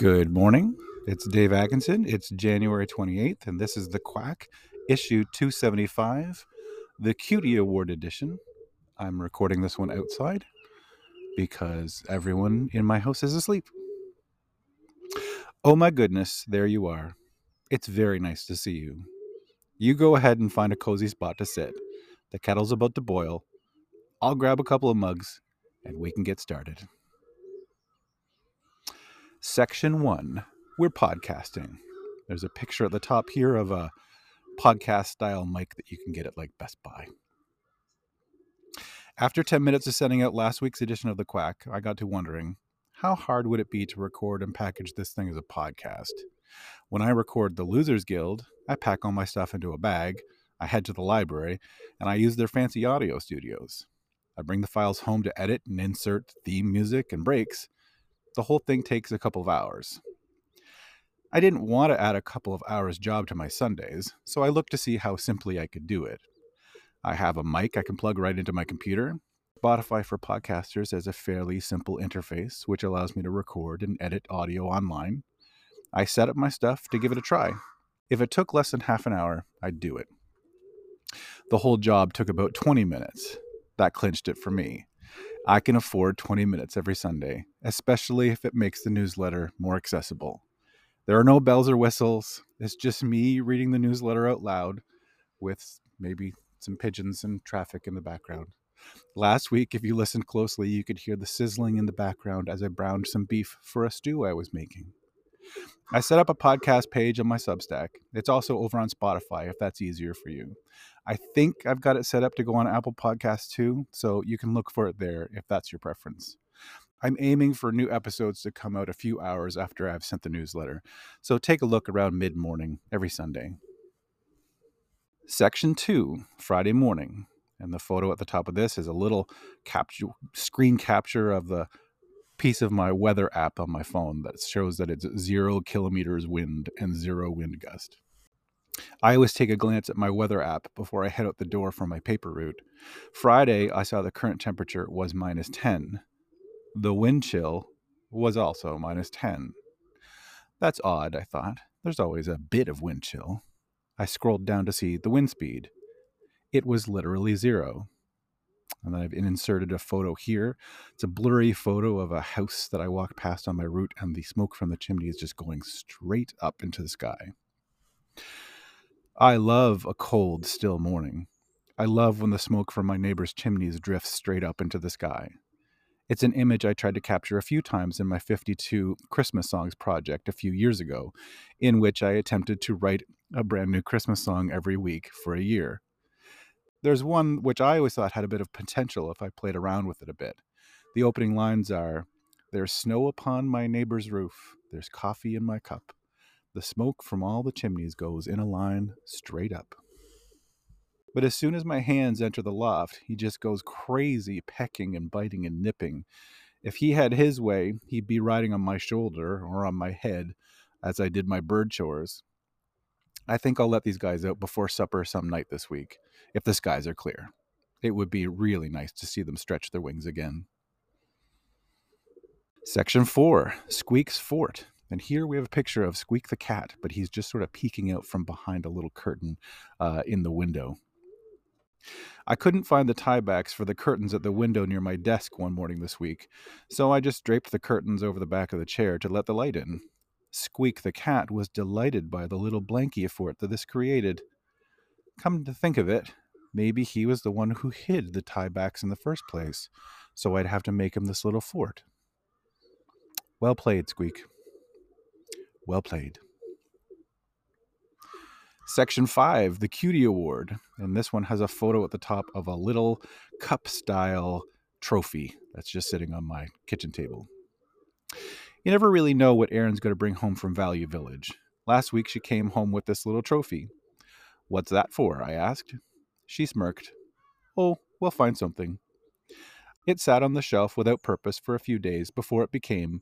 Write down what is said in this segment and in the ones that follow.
Good morning. It's Dave Atkinson. It's January 28th, and this is The Quack, issue 275, the Cutie Award edition. I'm recording this one outside because everyone in my house is asleep. Oh my goodness, there you are. It's very nice to see you. You go ahead and find a cozy spot to sit. The kettle's about to boil. I'll grab a couple of mugs and we can get started. Section one We're podcasting. There's a picture at the top here of a podcast style mic that you can get at like Best Buy. After 10 minutes of sending out last week's edition of The Quack, I got to wondering how hard would it be to record and package this thing as a podcast? When I record The Losers Guild, I pack all my stuff into a bag, I head to the library, and I use their fancy audio studios. I bring the files home to edit and insert theme music and breaks, the whole thing takes a couple of hours. I didn't want to add a couple of hours job to my Sundays, so I looked to see how simply I could do it. I have a mic I can plug right into my computer. Spotify for podcasters has a fairly simple interface which allows me to record and edit audio online. I set up my stuff to give it a try. If it took less than half an hour, I'd do it. The whole job took about 20 minutes. That clinched it for me. I can afford 20 minutes every Sunday, especially if it makes the newsletter more accessible. There are no bells or whistles. It's just me reading the newsletter out loud with maybe some pigeons and traffic in the background. Last week, if you listened closely, you could hear the sizzling in the background as I browned some beef for a stew I was making. I set up a podcast page on my Substack. It's also over on Spotify if that's easier for you. I think I've got it set up to go on Apple Podcasts too, so you can look for it there if that's your preference. I'm aiming for new episodes to come out a few hours after I've sent the newsletter, so take a look around mid morning every Sunday. Section 2, Friday morning. And the photo at the top of this is a little capture, screen capture of the piece of my weather app on my phone that shows that it's zero kilometers wind and zero wind gust. I always take a glance at my weather app before I head out the door for my paper route. Friday, I saw the current temperature was minus 10. The wind chill was also minus 10. That's odd, I thought. There's always a bit of wind chill. I scrolled down to see the wind speed. It was literally zero. And then I've inserted a photo here. It's a blurry photo of a house that I walked past on my route, and the smoke from the chimney is just going straight up into the sky. I love a cold, still morning. I love when the smoke from my neighbor's chimneys drifts straight up into the sky. It's an image I tried to capture a few times in my 52 Christmas songs project a few years ago, in which I attempted to write a brand new Christmas song every week for a year. There's one which I always thought had a bit of potential if I played around with it a bit. The opening lines are There's snow upon my neighbor's roof, there's coffee in my cup. The smoke from all the chimneys goes in a line straight up. But as soon as my hands enter the loft, he just goes crazy, pecking and biting and nipping. If he had his way, he'd be riding on my shoulder or on my head as I did my bird chores. I think I'll let these guys out before supper some night this week if the skies are clear. It would be really nice to see them stretch their wings again. Section 4 Squeak's Fort. And here we have a picture of Squeak the cat, but he's just sort of peeking out from behind a little curtain uh, in the window. I couldn't find the tiebacks for the curtains at the window near my desk one morning this week, so I just draped the curtains over the back of the chair to let the light in. Squeak the cat was delighted by the little blankie fort that this created. Come to think of it, maybe he was the one who hid the tiebacks in the first place, so I'd have to make him this little fort. Well played, Squeak. Well played. Section 5, the Cutie Award. And this one has a photo at the top of a little cup style trophy that's just sitting on my kitchen table. You never really know what Erin's going to bring home from Value Village. Last week she came home with this little trophy. What's that for? I asked. She smirked. Oh, we'll find something. It sat on the shelf without purpose for a few days before it became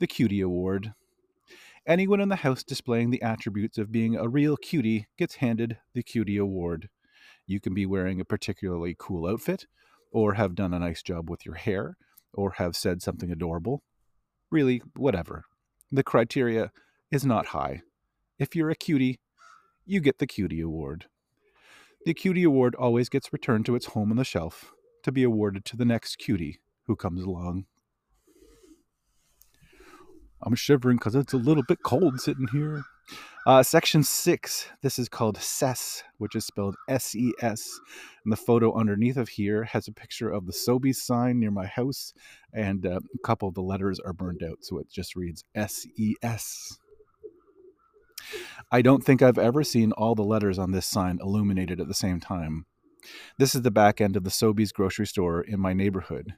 the Cutie Award. Anyone in the house displaying the attributes of being a real cutie gets handed the Cutie Award. You can be wearing a particularly cool outfit, or have done a nice job with your hair, or have said something adorable. Really, whatever. The criteria is not high. If you're a cutie, you get the Cutie Award. The Cutie Award always gets returned to its home on the shelf to be awarded to the next cutie who comes along. I'm shivering because it's a little bit cold sitting here. Uh, section six, this is called SES, which is spelled S E S. And the photo underneath of here has a picture of the Sobeys sign near my house, and uh, a couple of the letters are burned out, so it just reads S E S. I don't think I've ever seen all the letters on this sign illuminated at the same time. This is the back end of the Sobeys grocery store in my neighborhood.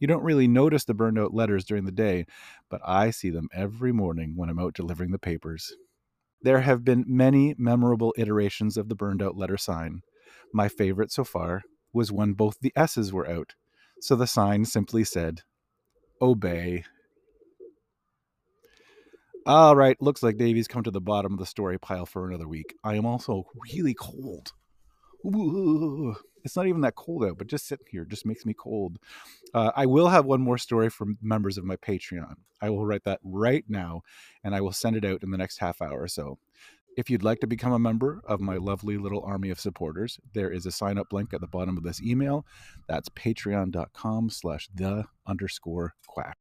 You don't really notice the burned out letters during the day, but I see them every morning when I'm out delivering the papers. There have been many memorable iterations of the burned out letter sign. My favorite so far was when both the S's were out, so the sign simply said, Obey. All right, looks like Davey's come to the bottom of the story pile for another week. I am also really cold. Ooh, it's not even that cold out, but just sitting here just makes me cold. Uh, I will have one more story from members of my Patreon. I will write that right now and I will send it out in the next half hour or so. If you'd like to become a member of my lovely little army of supporters, there is a sign up link at the bottom of this email. That's patreon.com slash the underscore quack.